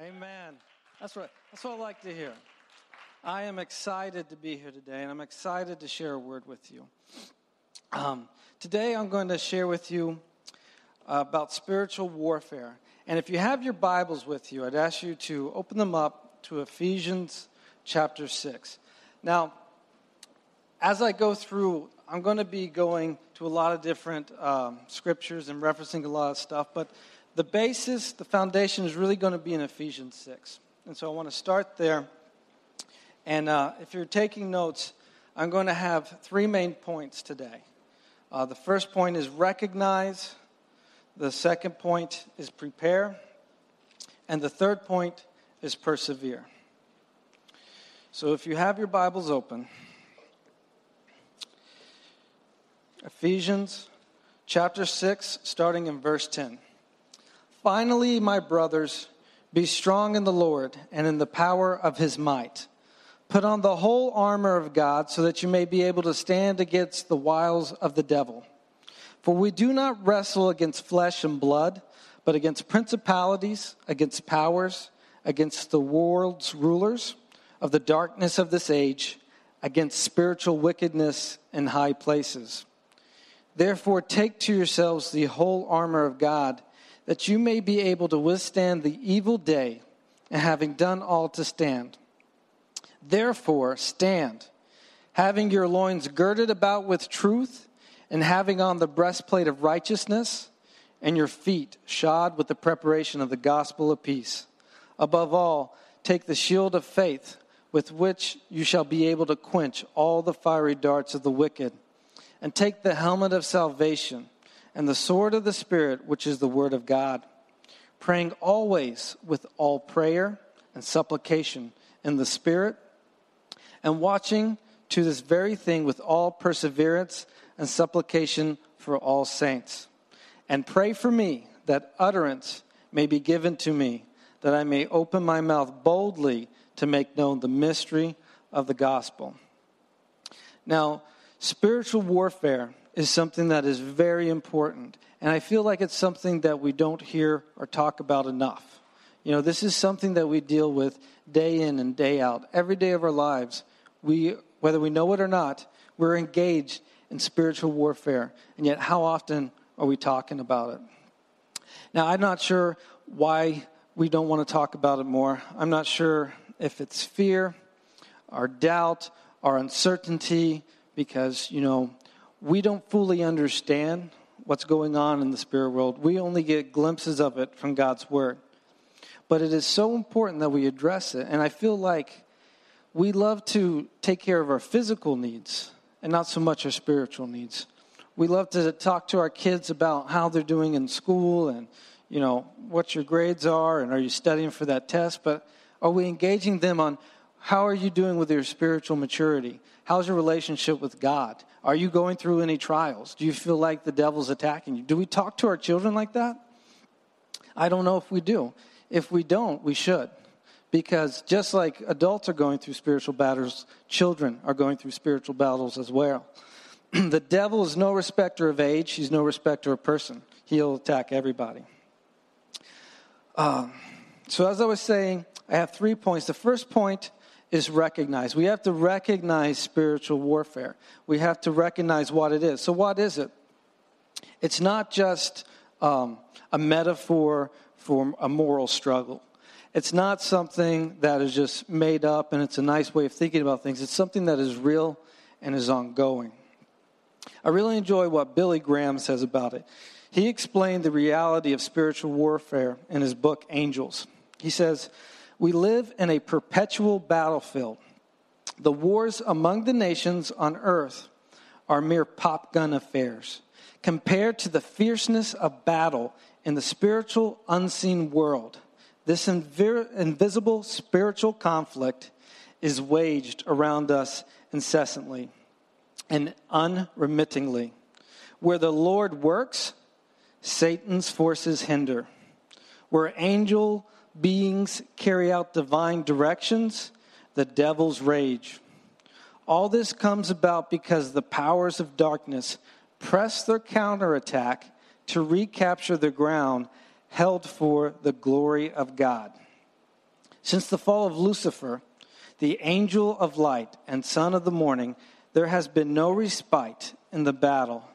Amen. That's what, that's what I like to hear. I am excited to be here today, and I'm excited to share a word with you. Um, today, I'm going to share with you about spiritual warfare. And if you have your Bibles with you, I'd ask you to open them up to Ephesians chapter 6. Now, as I go through, I'm going to be going to a lot of different um, scriptures and referencing a lot of stuff, but the basis, the foundation is really going to be in Ephesians 6. And so I want to start there. And uh, if you're taking notes, I'm going to have three main points today. Uh, the first point is recognize, the second point is prepare, and the third point is persevere. So if you have your Bibles open, Ephesians chapter 6, starting in verse 10. Finally, my brothers, be strong in the Lord and in the power of his might. Put on the whole armor of God so that you may be able to stand against the wiles of the devil. For we do not wrestle against flesh and blood, but against principalities, against powers, against the world's rulers of the darkness of this age, against spiritual wickedness in high places. Therefore, take to yourselves the whole armor of God that you may be able to withstand the evil day, and having done all to stand. Therefore, stand, having your loins girded about with truth, and having on the breastplate of righteousness, and your feet shod with the preparation of the gospel of peace. Above all, take the shield of faith, with which you shall be able to quench all the fiery darts of the wicked, and take the helmet of salvation and the sword of the Spirit, which is the Word of God, praying always with all prayer and supplication in the Spirit, and watching to this very thing with all perseverance and supplication for all saints. And pray for me that utterance may be given to me, that I may open my mouth boldly to make known the mystery of the gospel. Now, spiritual warfare is something that is very important. And I feel like it's something that we don't hear or talk about enough. You know, this is something that we deal with day in and day out. Every day of our lives, we, whether we know it or not, we're engaged in spiritual warfare. And yet, how often are we talking about it? Now, I'm not sure why we don't want to talk about it more. I'm not sure if it's fear, our doubt, our uncertainty, because, you know, we don't fully understand what's going on in the spirit world. We only get glimpses of it from God's word. But it is so important that we address it. And I feel like we love to take care of our physical needs and not so much our spiritual needs. We love to talk to our kids about how they're doing in school and, you know, what your grades are and are you studying for that test. But are we engaging them on how are you doing with your spiritual maturity? How's your relationship with God? Are you going through any trials? Do you feel like the devil's attacking you? Do we talk to our children like that? I don't know if we do. If we don't, we should. Because just like adults are going through spiritual battles, children are going through spiritual battles as well. the devil is no respecter of age, he's no respecter of person. He'll attack everybody. Um, so, as I was saying, I have three points. The first point is recognized. We have to recognize spiritual warfare. We have to recognize what it is. So, what is it? It's not just um, a metaphor for a moral struggle. It's not something that is just made up and it's a nice way of thinking about things. It's something that is real and is ongoing. I really enjoy what Billy Graham says about it. He explained the reality of spiritual warfare in his book, Angels. He says, we live in a perpetual battlefield. The wars among the nations on earth are mere pop gun affairs compared to the fierceness of battle in the spiritual, unseen world. This inv- invisible spiritual conflict is waged around us incessantly and unremittingly. Where the Lord works, Satan's forces hinder. Where angel beings carry out divine directions, the devil's rage. All this comes about because the powers of darkness press their counterattack to recapture the ground held for the glory of God. Since the fall of Lucifer, the angel of light and son of the morning, there has been no respite in the battle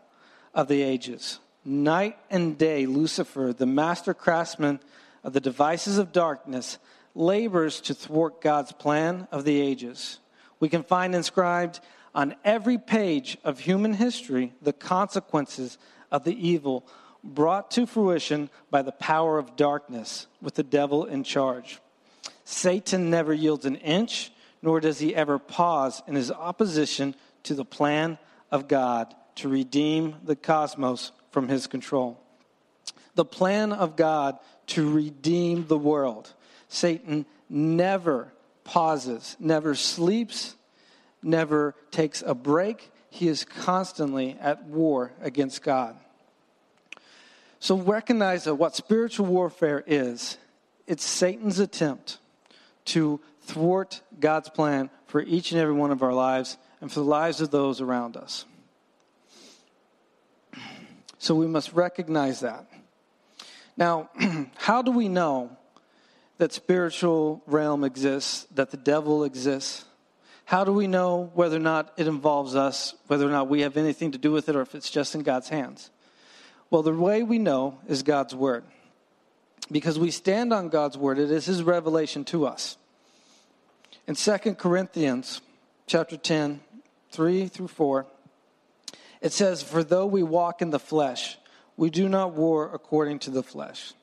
of the ages. Night and day, Lucifer, the master craftsman of the devices of darkness, labors to thwart God's plan of the ages. We can find inscribed on every page of human history the consequences of the evil brought to fruition by the power of darkness with the devil in charge. Satan never yields an inch, nor does he ever pause in his opposition to the plan of God to redeem the cosmos from his control. The plan of God to redeem the world. Satan never pauses, never sleeps, never takes a break. He is constantly at war against God. So recognize that what spiritual warfare is it's Satan's attempt to thwart God's plan for each and every one of our lives and for the lives of those around us. So we must recognize that. Now, how do we know that spiritual realm exists, that the devil exists? How do we know whether or not it involves us, whether or not we have anything to do with it, or if it's just in God's hands? Well, the way we know is God's word. Because we stand on God's word, it is his revelation to us. In 2 Corinthians chapter 10, 3 through 4, it says, For though we walk in the flesh, we do not war according to the flesh.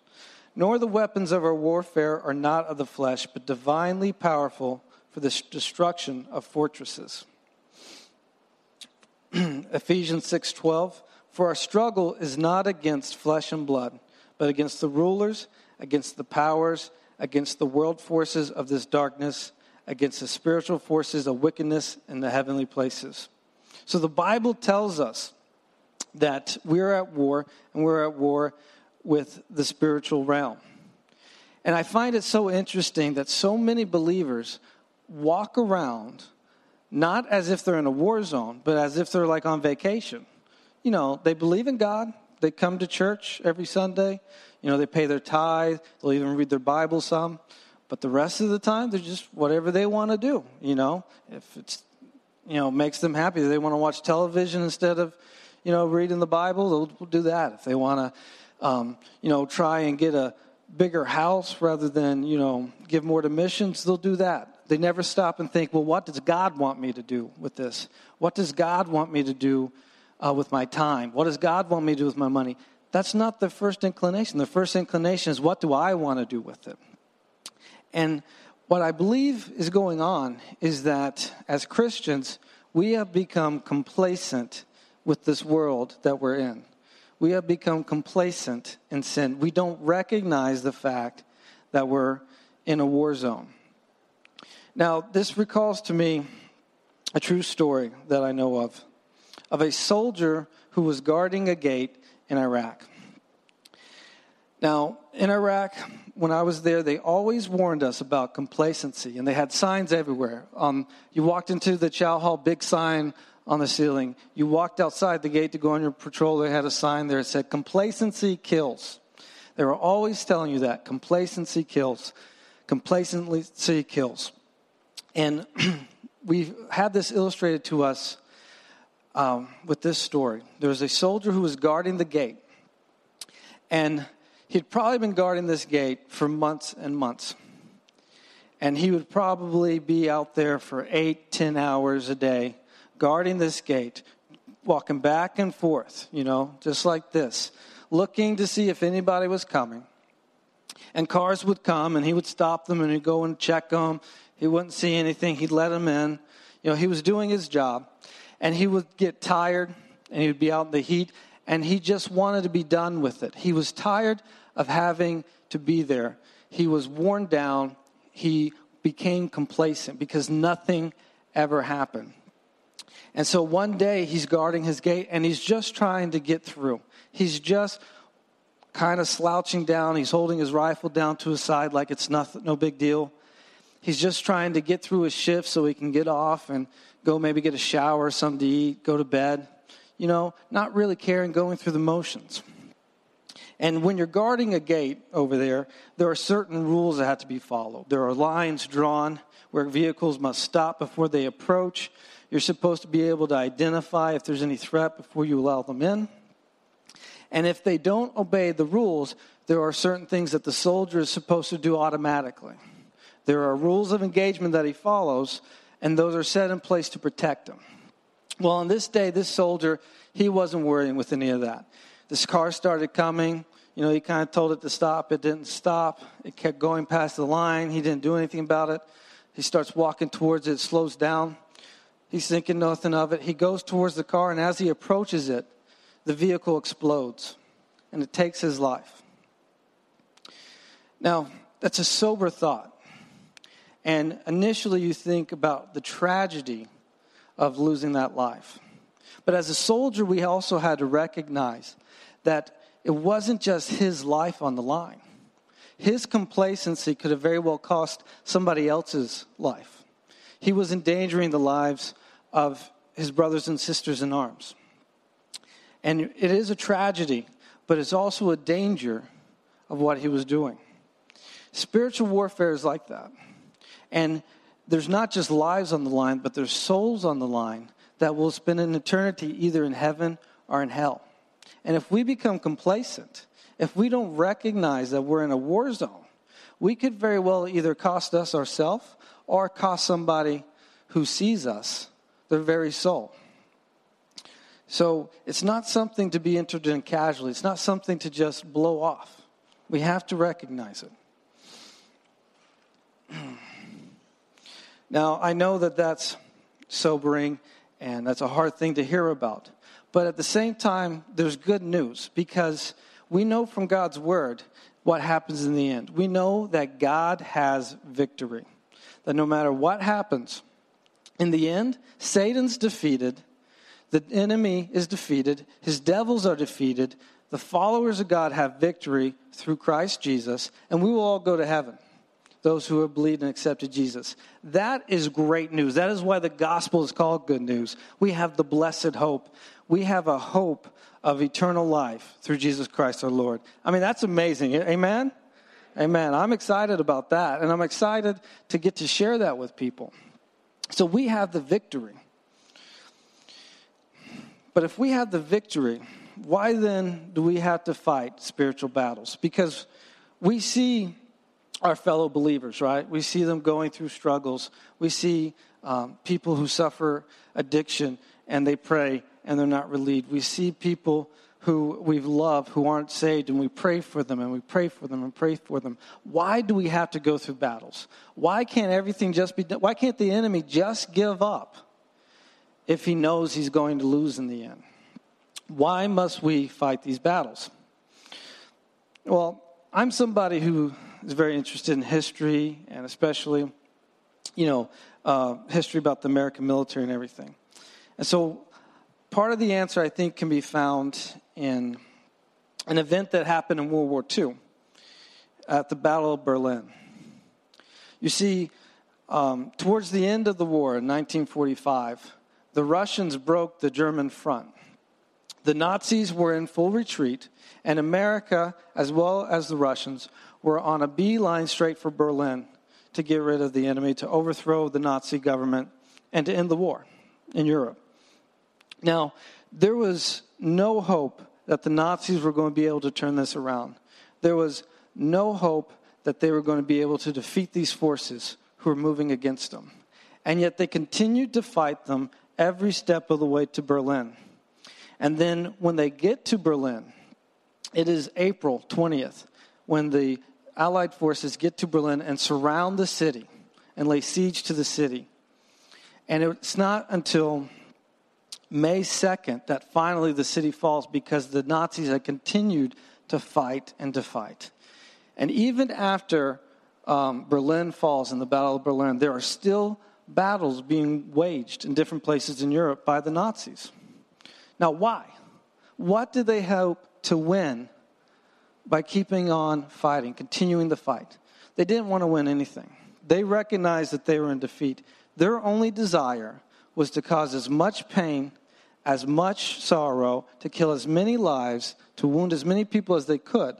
Nor the weapons of our warfare are not of the flesh, but divinely powerful for the destruction of fortresses. Ephesians 6:12 for our struggle is not against flesh and blood, but against the rulers, against the powers, against the world forces of this darkness, against the spiritual forces of wickedness in the heavenly places. So the Bible tells us that we're at war, and we're at war with the spiritual realm. And I find it so interesting that so many believers walk around not as if they're in a war zone, but as if they're like on vacation you know, they believe in God. They come to church every Sunday. You know, they pay their tithe. They'll even read their Bible some. But the rest of the time, they're just whatever they want to do. You know, if it's, you know, makes them happy, they want to watch television instead of, you know, reading the Bible, they'll do that. If they want to, um, you know, try and get a bigger house rather than, you know, give more to missions, they'll do that. They never stop and think, well, what does God want me to do with this? What does God want me to do uh, with my time? What does God want me to do with my money? That's not the first inclination. The first inclination is what do I want to do with it? And what I believe is going on is that as Christians, we have become complacent with this world that we're in. We have become complacent in sin. We don't recognize the fact that we're in a war zone. Now, this recalls to me a true story that I know of of a soldier who was guarding a gate in Iraq. Now, in Iraq, when I was there, they always warned us about complacency, and they had signs everywhere. Um, you walked into the chow hall, big sign on the ceiling. You walked outside the gate to go on your patrol, they had a sign there that said, Complacency kills. They were always telling you that complacency kills. Complacency kills. And we've had this illustrated to us um, with this story. There was a soldier who was guarding the gate, and he'd probably been guarding this gate for months and months. And he would probably be out there for eight, ten hours a day, guarding this gate, walking back and forth, you know, just like this, looking to see if anybody was coming. And cars would come, and he would stop them, and he'd go and check them. He wouldn't see anything. He'd let them in. You know, he was doing his job and he would get tired and he would be out in the heat and he just wanted to be done with it. He was tired of having to be there. He was worn down. He became complacent because nothing ever happened. And so one day he's guarding his gate and he's just trying to get through. He's just kind of slouching down. He's holding his rifle down to his side like it's nothing, no big deal. He's just trying to get through his shift so he can get off and go maybe get a shower, something to eat, go to bed. You know, not really caring, going through the motions. And when you're guarding a gate over there, there are certain rules that have to be followed. There are lines drawn where vehicles must stop before they approach. You're supposed to be able to identify if there's any threat before you allow them in. And if they don't obey the rules, there are certain things that the soldier is supposed to do automatically. There are rules of engagement that he follows, and those are set in place to protect him. Well, on this day, this soldier, he wasn't worrying with any of that. This car started coming. You know, he kind of told it to stop. It didn't stop. It kept going past the line. He didn't do anything about it. He starts walking towards it, slows down. He's thinking nothing of it. He goes towards the car, and as he approaches it, the vehicle explodes and it takes his life. Now, that's a sober thought. And initially, you think about the tragedy of losing that life. But as a soldier, we also had to recognize that it wasn't just his life on the line. His complacency could have very well cost somebody else's life. He was endangering the lives of his brothers and sisters in arms. And it is a tragedy, but it's also a danger of what he was doing. Spiritual warfare is like that. And there's not just lives on the line, but there's souls on the line that will spend an eternity either in heaven or in hell. And if we become complacent, if we don't recognize that we're in a war zone, we could very well either cost us ourselves or cost somebody who sees us their very soul. So it's not something to be entered in casually. It's not something to just blow off. We have to recognize it. now, I know that that's sobering and that's a hard thing to hear about. But at the same time, there's good news because we know from God's word what happens in the end. We know that God has victory. That no matter what happens, in the end, Satan's defeated, the enemy is defeated, his devils are defeated, the followers of God have victory through Christ Jesus, and we will all go to heaven those who have believed and accepted Jesus. That is great news. That is why the gospel is called good news. We have the blessed hope. We have a hope of eternal life through Jesus Christ our Lord. I mean, that's amazing. Amen? Amen. I'm excited about that, and I'm excited to get to share that with people. So we have the victory. But if we have the victory, why then do we have to fight spiritual battles? Because we see our fellow believers, right? We see them going through struggles. We see um, people who suffer addiction and they pray and they're not relieved. We see people who we've loved who aren't saved and we pray for them and we pray for them and pray for them. Why do we have to go through battles? Why can't everything just be done? Why can't the enemy just give up if he knows he's going to lose in the end? Why must we fight these battles? Well, I'm somebody who is very interested in history and especially, you know, uh, history about the American military and everything. And so part of the answer, I think, can be found in an event that happened in World War II at the Battle of Berlin. You see, um, towards the end of the war in 1945, the Russians broke the German front. The Nazis were in full retreat, and America, as well as the Russians, were on a beeline straight for Berlin to get rid of the enemy, to overthrow the Nazi government, and to end the war in Europe. Now, there was no hope that the Nazis were going to be able to turn this around. There was no hope that they were going to be able to defeat these forces who were moving against them. And yet they continued to fight them every step of the way to Berlin. And then when they get to Berlin, it is April 20th when the Allied forces get to Berlin and surround the city and lay siege to the city. And it's not until May 2nd that finally the city falls because the Nazis had continued to fight and to fight. And even after um, Berlin falls in the Battle of Berlin, there are still battles being waged in different places in Europe by the Nazis. Now, why? What did they hope to win by keeping on fighting, continuing the fight. They didn't want to win anything. They recognized that they were in defeat. Their only desire was to cause as much pain as much sorrow, to kill as many lives, to wound as many people as they could,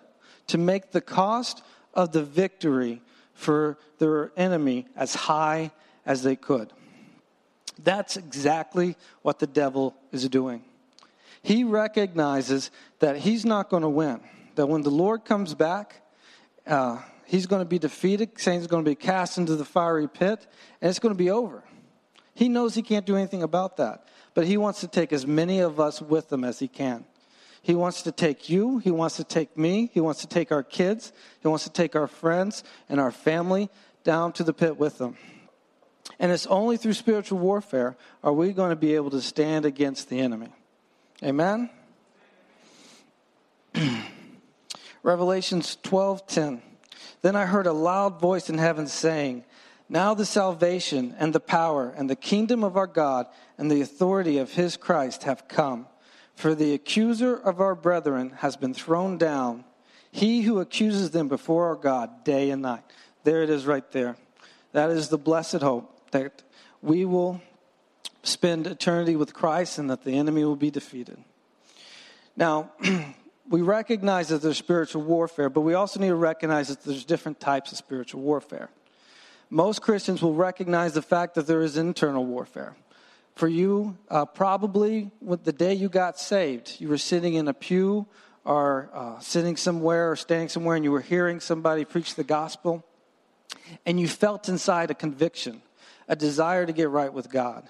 to make the cost of the victory for their enemy as high as they could. That's exactly what the devil is doing. He recognizes that he's not going to win, that when the Lord comes back, uh, he's going to be defeated, Satan's going to be cast into the fiery pit, and it's going to be over. He knows he can't do anything about that, but he wants to take as many of us with him as he can. He wants to take you, he wants to take me, he wants to take our kids, he wants to take our friends and our family down to the pit with him. And it's only through spiritual warfare are we going to be able to stand against the enemy. Amen? Revelations 12:10. Then I heard a loud voice in heaven saying, "Now the salvation and the power and the kingdom of our God and the authority of his Christ have come. For the accuser of our brethren has been thrown down, he who accuses them before our God day and night." There it is right there. That is the blessed hope that we will spend eternity with Christ and that the enemy will be defeated. Now, we recognize that there's spiritual warfare, but we also need to recognize that there's different types of spiritual warfare. Most Christians will recognize the fact that there is internal warfare. For you, uh, probably with the day you got saved, you were sitting in a pew or uh, sitting somewhere or standing somewhere and you were hearing somebody preach the gospel, and you felt inside a conviction a desire to get right with God.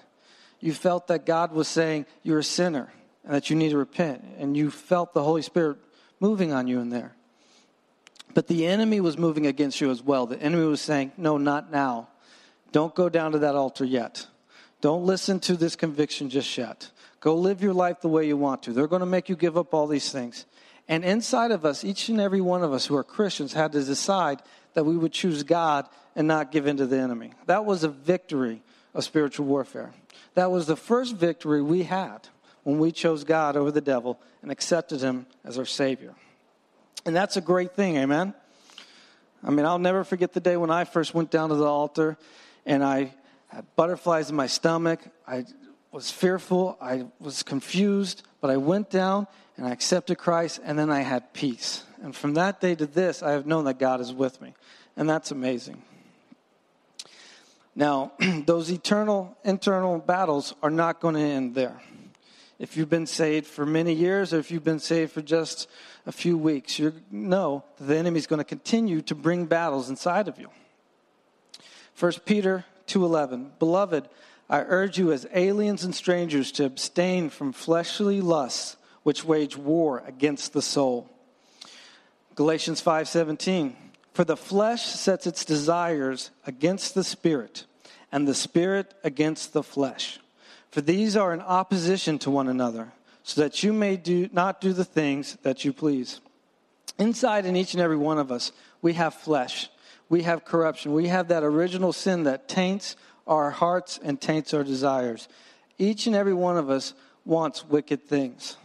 You felt that God was saying you're a sinner and that you need to repent, and you felt the Holy Spirit moving on you in there. But the enemy was moving against you as well. The enemy was saying, No, not now. Don't go down to that altar yet. Don't listen to this conviction just yet. Go live your life the way you want to. They're going to make you give up all these things. And inside of us, each and every one of us who are Christians had to decide that we would choose God and not give in to the enemy. That was a victory of spiritual warfare. That was the first victory we had when we chose God over the devil and accepted him as our Savior. And that's a great thing, amen? I mean, I'll never forget the day when I first went down to the altar and I had butterflies in my stomach. I was fearful, I was confused, but I went down and I accepted Christ, and then I had peace. And from that day to this, I have known that God is with me. And that's amazing. Now, those eternal internal battles are not going to end there. If you've been saved for many years or if you've been saved for just a few weeks, you know that the enemy is going to continue to bring battles inside of you. 1 Peter 2:11 Beloved, I urge you as aliens and strangers to abstain from fleshly lusts which wage war against the soul. Galatians 5:17 for the flesh sets its desires against the spirit, and the spirit against the flesh. For these are in opposition to one another, so that you may do, not do the things that you please. Inside in each and every one of us, we have flesh. We have corruption. We have that original sin that taints our hearts and taints our desires. Each and every one of us wants wicked things.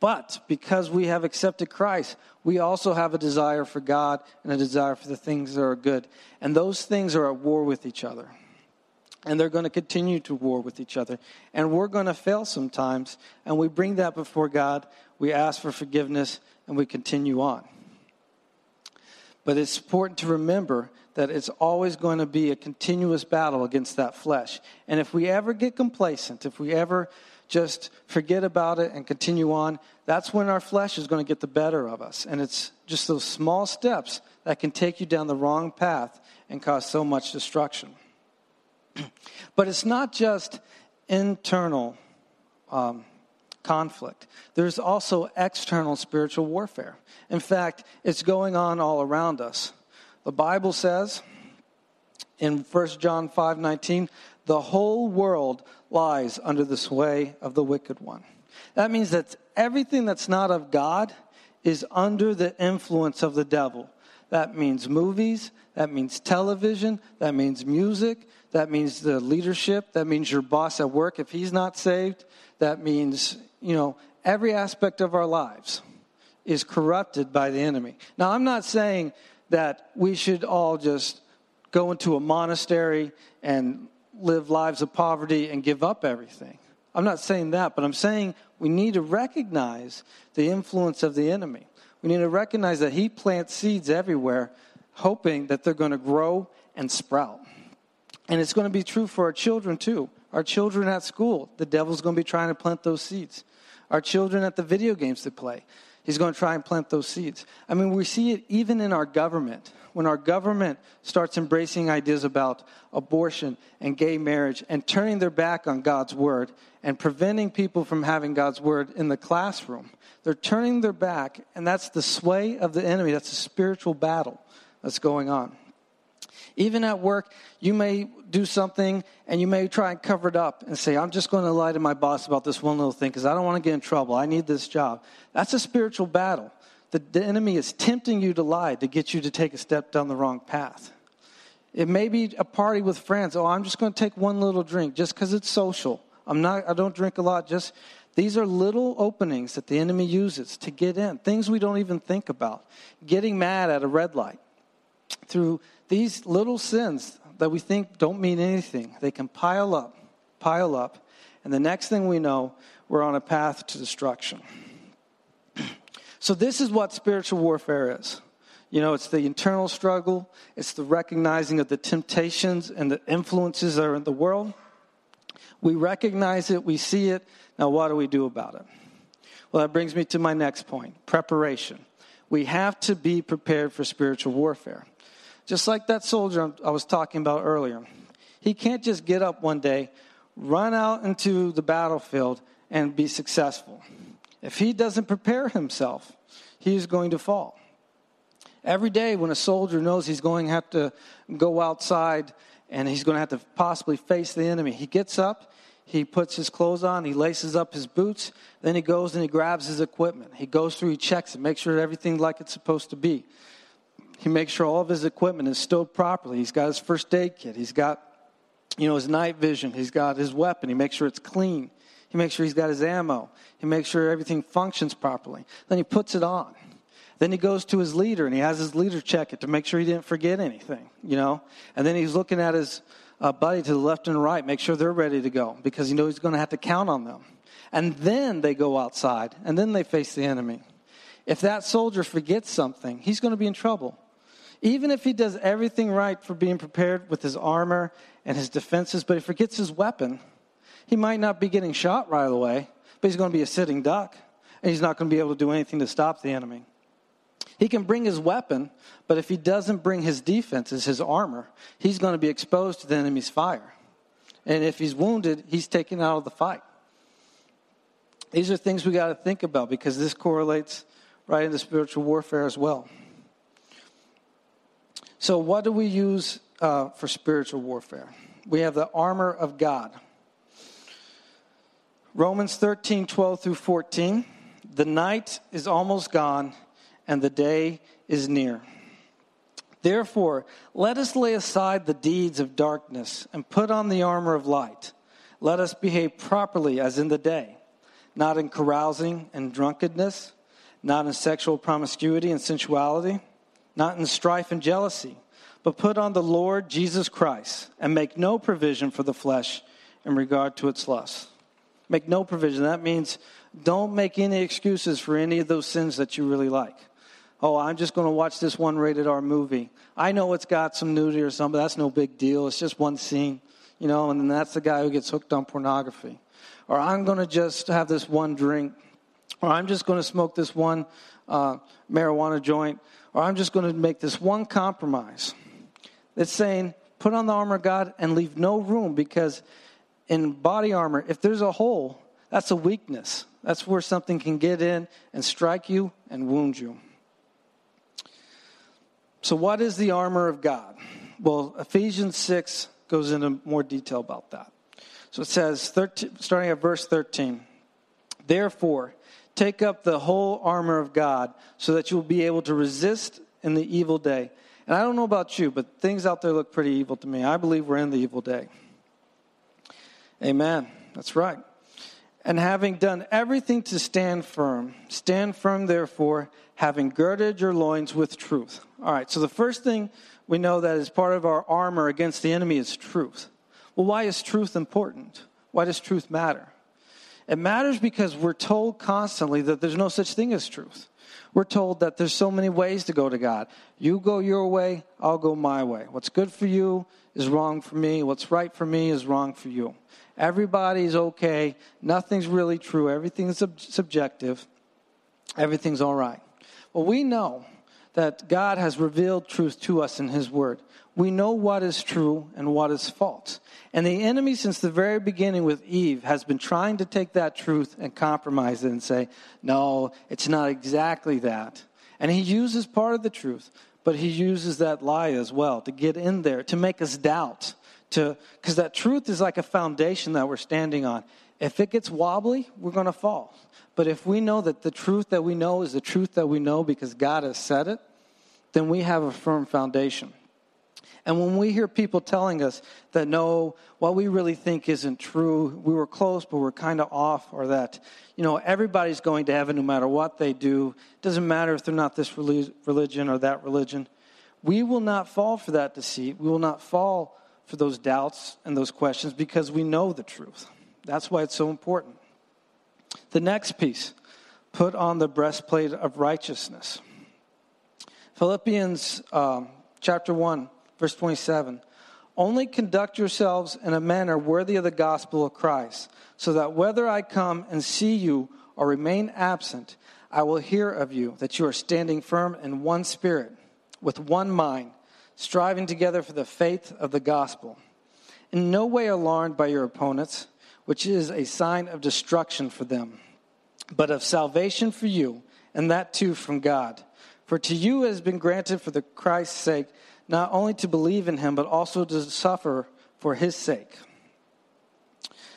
But because we have accepted Christ, we also have a desire for God and a desire for the things that are good. And those things are at war with each other. And they're going to continue to war with each other. And we're going to fail sometimes. And we bring that before God. We ask for forgiveness and we continue on. But it's important to remember that it's always going to be a continuous battle against that flesh. And if we ever get complacent, if we ever just forget about it and continue on, that's when our flesh is going to get the better of us. And it's just those small steps that can take you down the wrong path and cause so much destruction. but it's not just internal um, conflict, there's also external spiritual warfare. In fact, it's going on all around us. The Bible says in 1 John 5 19, the whole world lies under the sway of the wicked one. That means that everything that's not of God is under the influence of the devil. That means movies, that means television, that means music, that means the leadership, that means your boss at work if he's not saved, that means, you know, every aspect of our lives is corrupted by the enemy. Now, I'm not saying that we should all just go into a monastery and live lives of poverty and give up everything. I'm not saying that, but I'm saying we need to recognize the influence of the enemy. We need to recognize that he plants seeds everywhere, hoping that they're going to grow and sprout. And it's going to be true for our children too. Our children at school, the devil's going to be trying to plant those seeds. Our children at the video games they play, he's going to try and plant those seeds. I mean, we see it even in our government. When our government starts embracing ideas about abortion and gay marriage and turning their back on God's word and preventing people from having God's word in the classroom, they're turning their back, and that's the sway of the enemy. That's a spiritual battle that's going on. Even at work, you may do something and you may try and cover it up and say, I'm just going to lie to my boss about this one little thing because I don't want to get in trouble. I need this job. That's a spiritual battle. The, the enemy is tempting you to lie to get you to take a step down the wrong path. It may be a party with friends. Oh, I'm just going to take one little drink just because it's social. I'm not, I don't drink a lot. Just these are little openings that the enemy uses to get in, things we don't even think about. Getting mad at a red light through these little sins that we think don't mean anything, they can pile up, pile up, and the next thing we know, we're on a path to destruction. so, this is what spiritual warfare is. You know, it's the internal struggle, it's the recognizing of the temptations and the influences that are in the world. We recognize it, we see it. Now, what do we do about it? Well, that brings me to my next point preparation. We have to be prepared for spiritual warfare. Just like that soldier I was talking about earlier. He can't just get up one day, run out into the battlefield, and be successful. If he doesn't prepare himself, he is going to fall. Every day, when a soldier knows he's going to have to go outside and he's going to have to possibly face the enemy, he gets up, he puts his clothes on, he laces up his boots, then he goes and he grabs his equipment. He goes through, he checks it, makes sure everything's like it's supposed to be. He makes sure all of his equipment is stowed properly. He's got his first aid kit. He's got, you know, his night vision. He's got his weapon. He makes sure it's clean. He makes sure he's got his ammo. He makes sure everything functions properly. Then he puts it on. Then he goes to his leader and he has his leader check it to make sure he didn't forget anything, you know. And then he's looking at his uh, buddy to the left and right, make sure they're ready to go because he knows he's going to have to count on them. And then they go outside and then they face the enemy. If that soldier forgets something, he's going to be in trouble. Even if he does everything right for being prepared with his armor and his defenses, but he forgets his weapon, he might not be getting shot right away, but he's going to be a sitting duck, and he's not going to be able to do anything to stop the enemy. He can bring his weapon, but if he doesn't bring his defenses, his armor, he's going to be exposed to the enemy's fire. And if he's wounded, he's taken out of the fight. These are things we got to think about because this correlates right into spiritual warfare as well. So, what do we use uh, for spiritual warfare? We have the armor of God. Romans 13, 12 through 14. The night is almost gone, and the day is near. Therefore, let us lay aside the deeds of darkness and put on the armor of light. Let us behave properly as in the day, not in carousing and drunkenness, not in sexual promiscuity and sensuality not in strife and jealousy, but put on the Lord Jesus Christ and make no provision for the flesh in regard to its lusts. Make no provision. That means don't make any excuses for any of those sins that you really like. Oh, I'm just going to watch this one rated R movie. I know it's got some nudity or something, but that's no big deal. It's just one scene, you know, and then that's the guy who gets hooked on pornography. Or I'm going to just have this one drink. Or I'm just going to smoke this one uh, marijuana joint or I'm just going to make this one compromise. It's saying, put on the armor of God and leave no room because in body armor, if there's a hole, that's a weakness. That's where something can get in and strike you and wound you. So, what is the armor of God? Well, Ephesians 6 goes into more detail about that. So it says, 13, starting at verse 13, Therefore, Take up the whole armor of God so that you will be able to resist in the evil day. And I don't know about you, but things out there look pretty evil to me. I believe we're in the evil day. Amen. That's right. And having done everything to stand firm, stand firm, therefore, having girded your loins with truth. All right, so the first thing we know that is part of our armor against the enemy is truth. Well, why is truth important? Why does truth matter? It matters because we're told constantly that there's no such thing as truth. We're told that there's so many ways to go to God. You go your way, I'll go my way. What's good for you is wrong for me. What's right for me is wrong for you. Everybody's okay. Nothing's really true. Everything's sub- subjective. Everything's all right. Well, we know that God has revealed truth to us in His Word. We know what is true and what is false. And the enemy, since the very beginning with Eve, has been trying to take that truth and compromise it and say, no, it's not exactly that. And he uses part of the truth, but he uses that lie as well to get in there, to make us doubt. Because that truth is like a foundation that we're standing on. If it gets wobbly, we're going to fall. But if we know that the truth that we know is the truth that we know because God has said it, then we have a firm foundation. And when we hear people telling us that no, what we really think isn't true, we were close, but we're kind of off, or that, you know, everybody's going to heaven no matter what they do, it doesn't matter if they're not this religion or that religion, we will not fall for that deceit. We will not fall for those doubts and those questions because we know the truth. That's why it's so important. The next piece put on the breastplate of righteousness. Philippians um, chapter 1, verse 27. Only conduct yourselves in a manner worthy of the gospel of Christ, so that whether I come and see you or remain absent, I will hear of you that you are standing firm in one spirit, with one mind, striving together for the faith of the gospel. In no way alarmed by your opponents, which is a sign of destruction for them, but of salvation for you, and that too from God. For to you has been granted for the Christ's sake not only to believe in him, but also to suffer for his sake.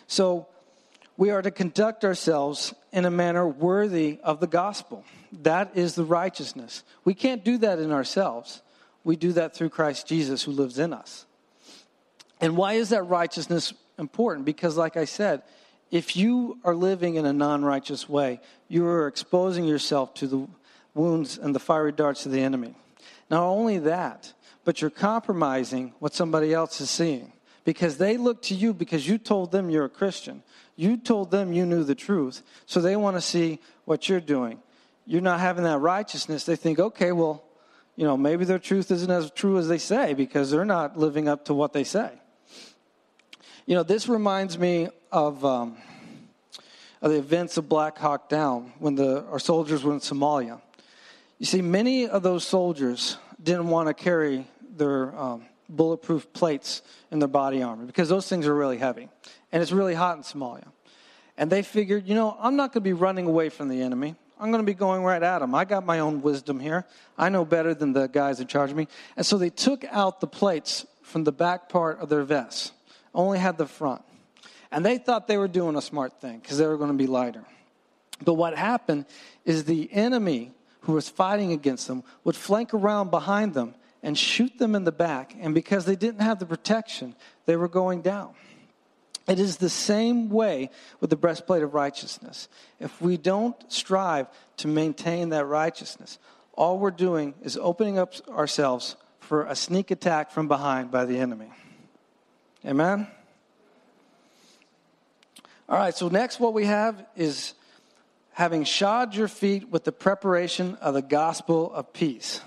So we are to conduct ourselves in a manner worthy of the gospel. That is the righteousness. We can't do that in ourselves. We do that through Christ Jesus who lives in us. And why is that righteousness important? Because, like I said, if you are living in a non righteous way, you are exposing yourself to the wounds and the fiery darts of the enemy. Not only that, but you're compromising what somebody else is seeing because they look to you because you told them you're a Christian. You told them you knew the truth, so they want to see what you're doing. You're not having that righteousness. They think, okay, well, you know, maybe their truth isn't as true as they say because they're not living up to what they say. You know, this reminds me of, um, of the events of Black Hawk Down when the, our soldiers were in Somalia. You see, many of those soldiers didn't want to carry their um, bulletproof plates in their body armor because those things are really heavy. And it's really hot in Somalia. And they figured, you know, I'm not going to be running away from the enemy. I'm going to be going right at them. I got my own wisdom here. I know better than the guys in charge of me. And so they took out the plates from the back part of their vests, only had the front. And they thought they were doing a smart thing because they were going to be lighter. But what happened is the enemy who was fighting against them would flank around behind them and shoot them in the back. And because they didn't have the protection, they were going down. It is the same way with the breastplate of righteousness. If we don't strive to maintain that righteousness, all we're doing is opening up ourselves for a sneak attack from behind by the enemy. Amen? All right, so next, what we have is having shod your feet with the preparation of the gospel of peace.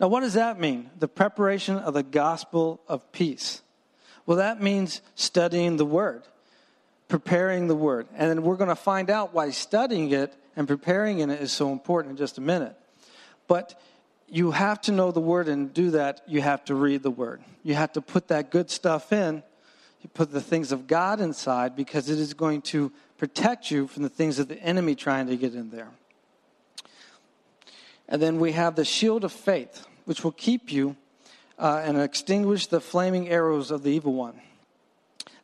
Now, what does that mean? The preparation of the gospel of peace. Well, that means studying the word, preparing the word. And then we're going to find out why studying it and preparing in it is so important in just a minute. But you have to know the word and do that, you have to read the word. You have to put that good stuff in. You put the things of God inside because it is going to protect you from the things of the enemy trying to get in there. And then we have the shield of faith, which will keep you uh, and extinguish the flaming arrows of the evil one.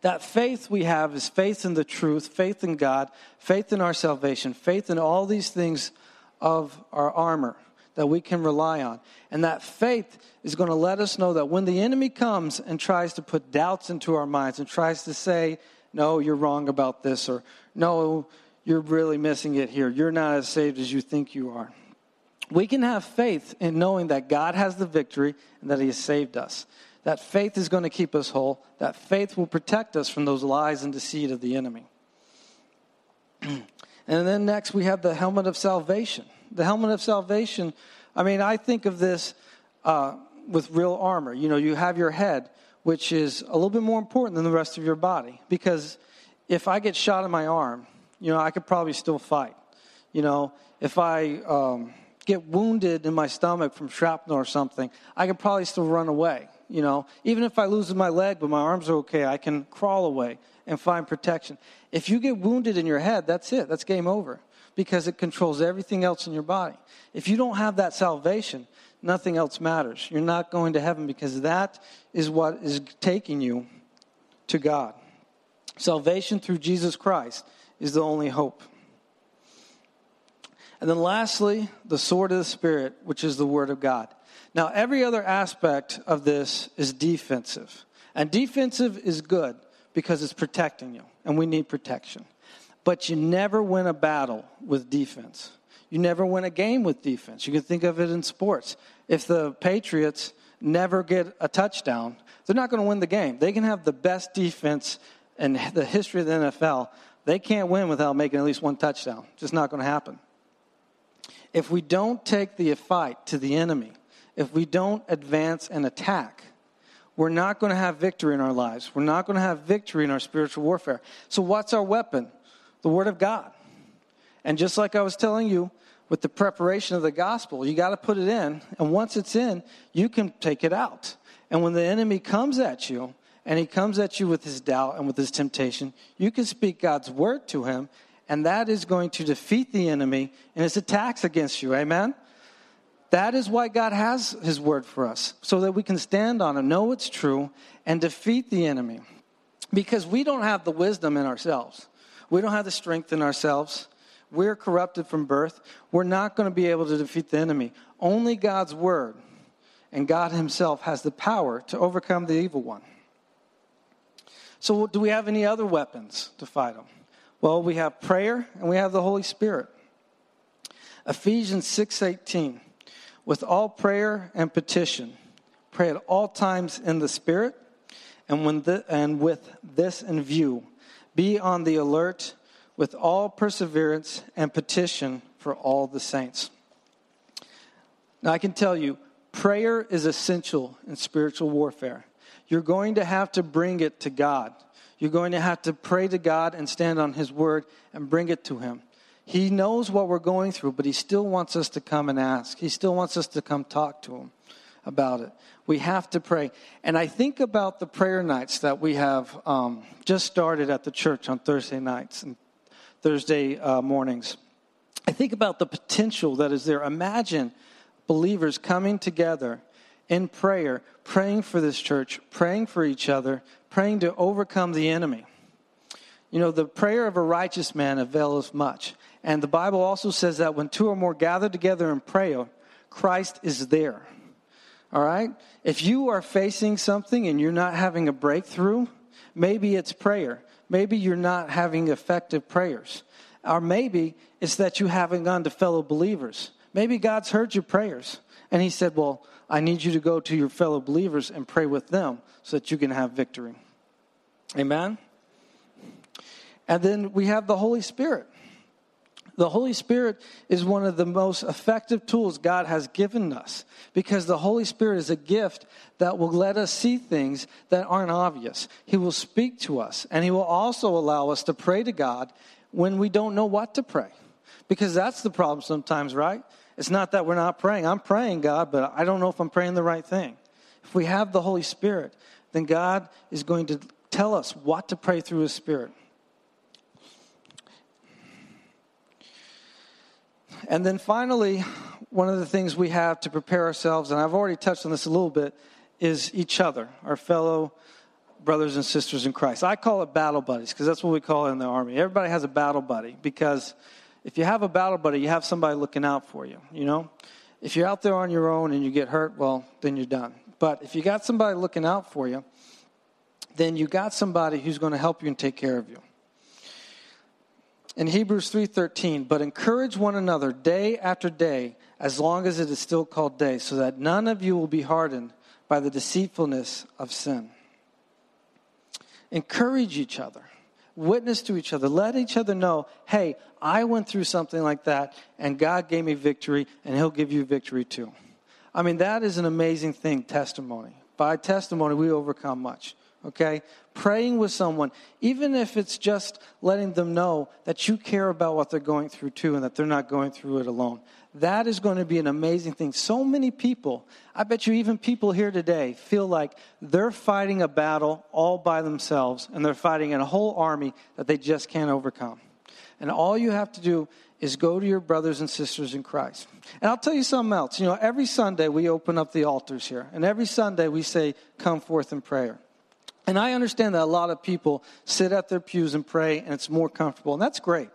That faith we have is faith in the truth, faith in God, faith in our salvation, faith in all these things of our armor that we can rely on. And that faith is going to let us know that when the enemy comes and tries to put doubts into our minds and tries to say, no, you're wrong about this, or no, you're really missing it here. You're not as saved as you think you are. We can have faith in knowing that God has the victory and that He has saved us. That faith is going to keep us whole. That faith will protect us from those lies and deceit of the enemy. and then next we have the helmet of salvation. The helmet of salvation, I mean, I think of this uh, with real armor. You know, you have your head, which is a little bit more important than the rest of your body. Because if I get shot in my arm, you know, I could probably still fight. You know, if I um, get wounded in my stomach from shrapnel or something, I could probably still run away. You know, even if I lose my leg but my arms are okay, I can crawl away and find protection. If you get wounded in your head, that's it. That's game over because it controls everything else in your body. If you don't have that salvation, nothing else matters. You're not going to heaven because that is what is taking you to God. Salvation through Jesus Christ is the only hope. And then lastly, the sword of the Spirit, which is the Word of God. Now, every other aspect of this is defensive. And defensive is good because it's protecting you, and we need protection. But you never win a battle with defense. You never win a game with defense. You can think of it in sports. If the Patriots never get a touchdown, they're not going to win the game. They can have the best defense in the history of the NFL. They can't win without making at least one touchdown. It's Just not going to happen. If we don't take the fight to the enemy, if we don't advance and attack, we're not going to have victory in our lives. We're not going to have victory in our spiritual warfare. So, what's our weapon? The Word of God. And just like I was telling you with the preparation of the gospel, you got to put it in. And once it's in, you can take it out. And when the enemy comes at you, and he comes at you with his doubt and with his temptation, you can speak God's word to him, and that is going to defeat the enemy in his attacks against you. Amen? That is why God has his word for us, so that we can stand on it, know it's true, and defeat the enemy. Because we don't have the wisdom in ourselves, we don't have the strength in ourselves. We're corrupted from birth. We're not going to be able to defeat the enemy. Only God's word and God himself has the power to overcome the evil one. So, do we have any other weapons to fight them? Well, we have prayer and we have the Holy Spirit. Ephesians 6:18 with all prayer and petition. Pray at all times in the Spirit, and, when the, and with this in view, be on the alert with all perseverance and petition for all the saints. Now, I can tell you, prayer is essential in spiritual warfare. You're going to have to bring it to God. You're going to have to pray to God and stand on His word and bring it to Him. He knows what we're going through, but He still wants us to come and ask. He still wants us to come talk to Him about it. We have to pray. And I think about the prayer nights that we have um, just started at the church on Thursday nights and Thursday uh, mornings. I think about the potential that is there. Imagine believers coming together in prayer, praying for this church, praying for each other, praying to overcome the enemy. You know, the prayer of a righteous man availeth much. And the Bible also says that when two or more gather together in prayer, Christ is there. All right? If you are facing something and you're not having a breakthrough, maybe it's prayer. Maybe you're not having effective prayers. Or maybe it's that you haven't gone to fellow believers. Maybe God's heard your prayers. And He said, Well, I need you to go to your fellow believers and pray with them so that you can have victory. Amen? And then we have the Holy Spirit. The Holy Spirit is one of the most effective tools God has given us because the Holy Spirit is a gift that will let us see things that aren't obvious. He will speak to us and He will also allow us to pray to God when we don't know what to pray. Because that's the problem sometimes, right? It's not that we're not praying. I'm praying, God, but I don't know if I'm praying the right thing. If we have the Holy Spirit, then God is going to tell us what to pray through His Spirit. And then finally, one of the things we have to prepare ourselves, and I've already touched on this a little bit, is each other, our fellow brothers and sisters in Christ. I call it battle buddies because that's what we call it in the army. Everybody has a battle buddy because if you have a battle buddy, you have somebody looking out for you, you know? If you're out there on your own and you get hurt, well, then you're done. But if you got somebody looking out for you, then you got somebody who's going to help you and take care of you in Hebrews 3:13, but encourage one another day after day as long as it is still called day, so that none of you will be hardened by the deceitfulness of sin. Encourage each other. Witness to each other. Let each other know, hey, I went through something like that, and God gave me victory, and He'll give you victory too. I mean, that is an amazing thing, testimony. By testimony, we overcome much. Okay? Praying with someone, even if it's just letting them know that you care about what they're going through too and that they're not going through it alone. That is going to be an amazing thing. So many people, I bet you even people here today, feel like they're fighting a battle all by themselves and they're fighting in a whole army that they just can't overcome. And all you have to do is go to your brothers and sisters in Christ. And I'll tell you something else. You know, every Sunday we open up the altars here, and every Sunday we say, Come forth in prayer. And I understand that a lot of people sit at their pews and pray, and it's more comfortable, and that's great.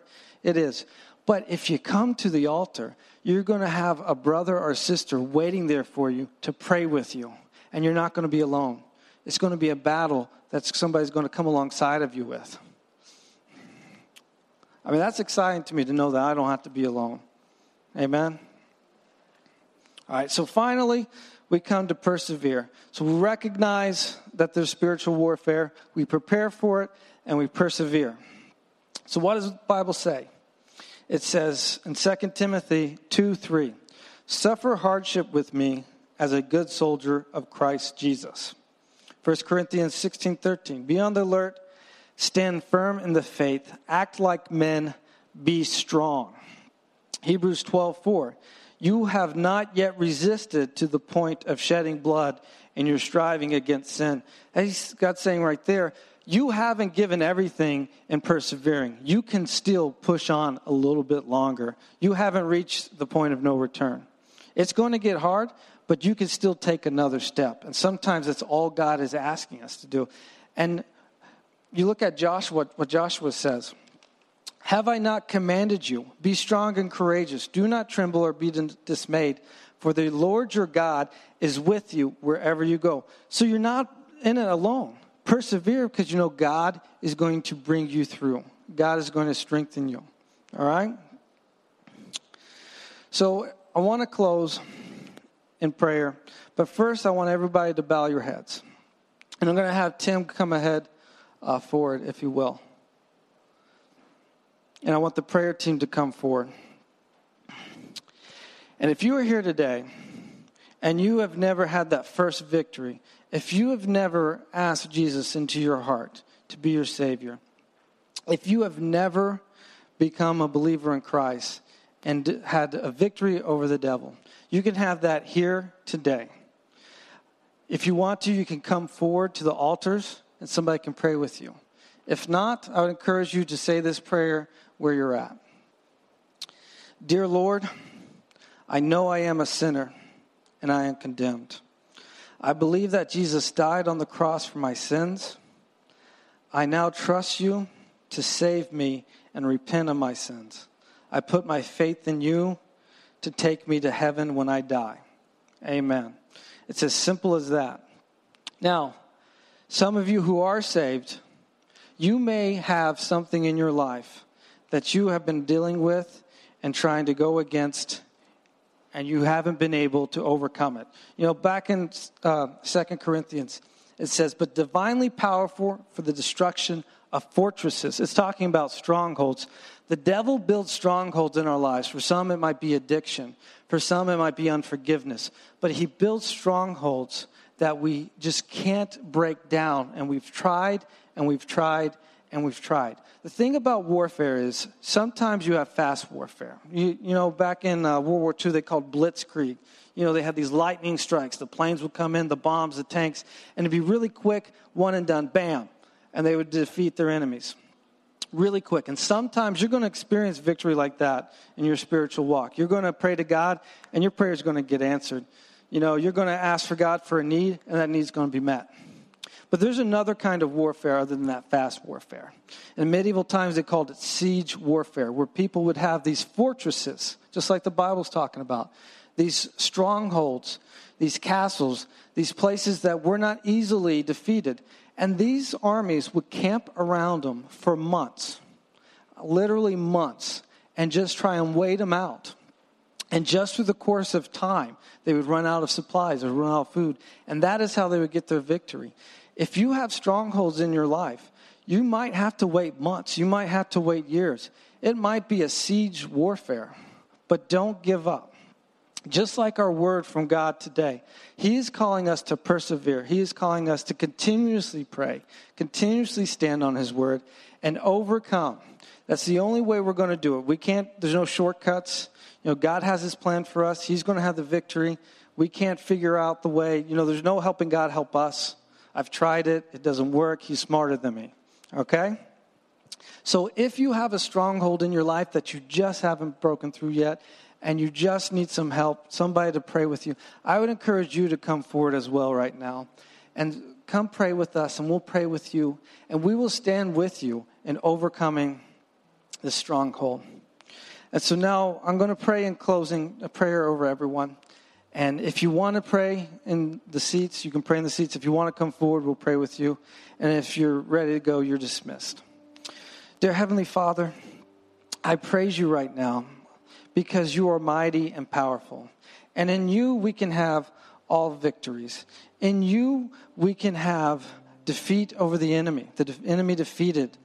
It is. But if you come to the altar, you're going to have a brother or sister waiting there for you to pray with you, and you're not going to be alone. It's going to be a battle that somebody's going to come alongside of you with. I mean, that's exciting to me to know that I don't have to be alone. Amen? All right, so finally, we come to persevere. So we recognize that there's spiritual warfare, we prepare for it, and we persevere. So, what does the Bible say? It says in 2 Timothy 2 3, suffer hardship with me as a good soldier of Christ Jesus. 1 Corinthians 16 13, be on the alert Stand firm in the faith, act like men, be strong. Hebrews 12:4 You have not yet resisted to the point of shedding blood in your striving against sin. As God's saying right there, you haven't given everything in persevering. You can still push on a little bit longer. You haven't reached the point of no return. It's going to get hard, but you can still take another step. And sometimes it's all God is asking us to do. And you look at Joshua, what Joshua says. Have I not commanded you? Be strong and courageous. Do not tremble or be dismayed, for the Lord your God is with you wherever you go. So you're not in it alone. Persevere because you know God is going to bring you through. God is going to strengthen you. All right? So I want to close in prayer, but first I want everybody to bow your heads. And I'm going to have Tim come ahead uh, forward, if you will. And I want the prayer team to come forward. And if you are here today and you have never had that first victory, if you have never asked Jesus into your heart to be your Savior, if you have never become a believer in Christ and had a victory over the devil, you can have that here today. If you want to, you can come forward to the altars and somebody can pray with you. If not, I would encourage you to say this prayer where you're at. Dear Lord, I know I am a sinner and I am condemned. I believe that Jesus died on the cross for my sins. I now trust you to save me and repent of my sins. I put my faith in you to take me to heaven when I die. Amen. It's as simple as that. Now, some of you who are saved, you may have something in your life that you have been dealing with and trying to go against, and you haven't been able to overcome it. You know, back in uh, 2 Corinthians, it says, But divinely powerful for the destruction of fortresses. It's talking about strongholds. The devil builds strongholds in our lives. For some, it might be addiction. For some, it might be unforgiveness. But he builds strongholds that we just can't break down. And we've tried and we've tried and we've tried. The thing about warfare is sometimes you have fast warfare. You, you know, back in uh, World War II, they called blitzkrieg. You know, they had these lightning strikes. The planes would come in, the bombs, the tanks, and it'd be really quick, one and done, bam, and they would defeat their enemies really quick. And sometimes you're going to experience victory like that in your spiritual walk. You're going to pray to God, and your prayer is going to get answered you know, you're going to ask for God for a need, and that need's going to be met. But there's another kind of warfare other than that fast warfare. In medieval times, they called it siege warfare, where people would have these fortresses, just like the Bible's talking about, these strongholds, these castles, these places that were not easily defeated. And these armies would camp around them for months, literally months, and just try and wait them out. And just through the course of time, they would run out of supplies or run out of food. And that is how they would get their victory. If you have strongholds in your life, You might have to wait months, you might have to wait years. It might be a siege warfare, but don't give up. Just like our word from God today, He is calling us to persevere. He is calling us to continuously pray, continuously stand on His word, and overcome. That's the only way we're going to do it. We can't, there's no shortcuts. You know, God has His plan for us, He's going to have the victory. We can't figure out the way, you know, there's no helping God help us. I've tried it, it doesn't work. He's smarter than me. Okay? So if you have a stronghold in your life that you just haven't broken through yet, and you just need some help, somebody to pray with you, I would encourage you to come forward as well right now. And come pray with us, and we'll pray with you, and we will stand with you in overcoming the stronghold. And so now I'm going to pray in closing a prayer over everyone. And if you want to pray in the seats, you can pray in the seats. If you want to come forward, we'll pray with you. And if you're ready to go, you're dismissed. Dear Heavenly Father, I praise you right now because you are mighty and powerful. And in you, we can have all victories. In you, we can have defeat over the enemy, the de- enemy defeated.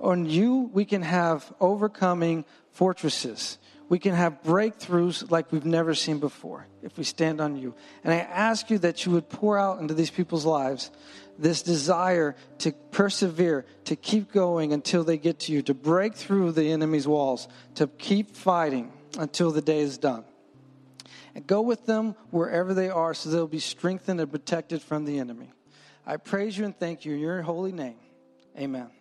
On you, we can have overcoming fortresses. We can have breakthroughs like we've never seen before if we stand on you. And I ask you that you would pour out into these people's lives this desire to persevere, to keep going until they get to you, to break through the enemy's walls, to keep fighting until the day is done. And go with them wherever they are so they'll be strengthened and protected from the enemy. I praise you and thank you in your holy name. Amen.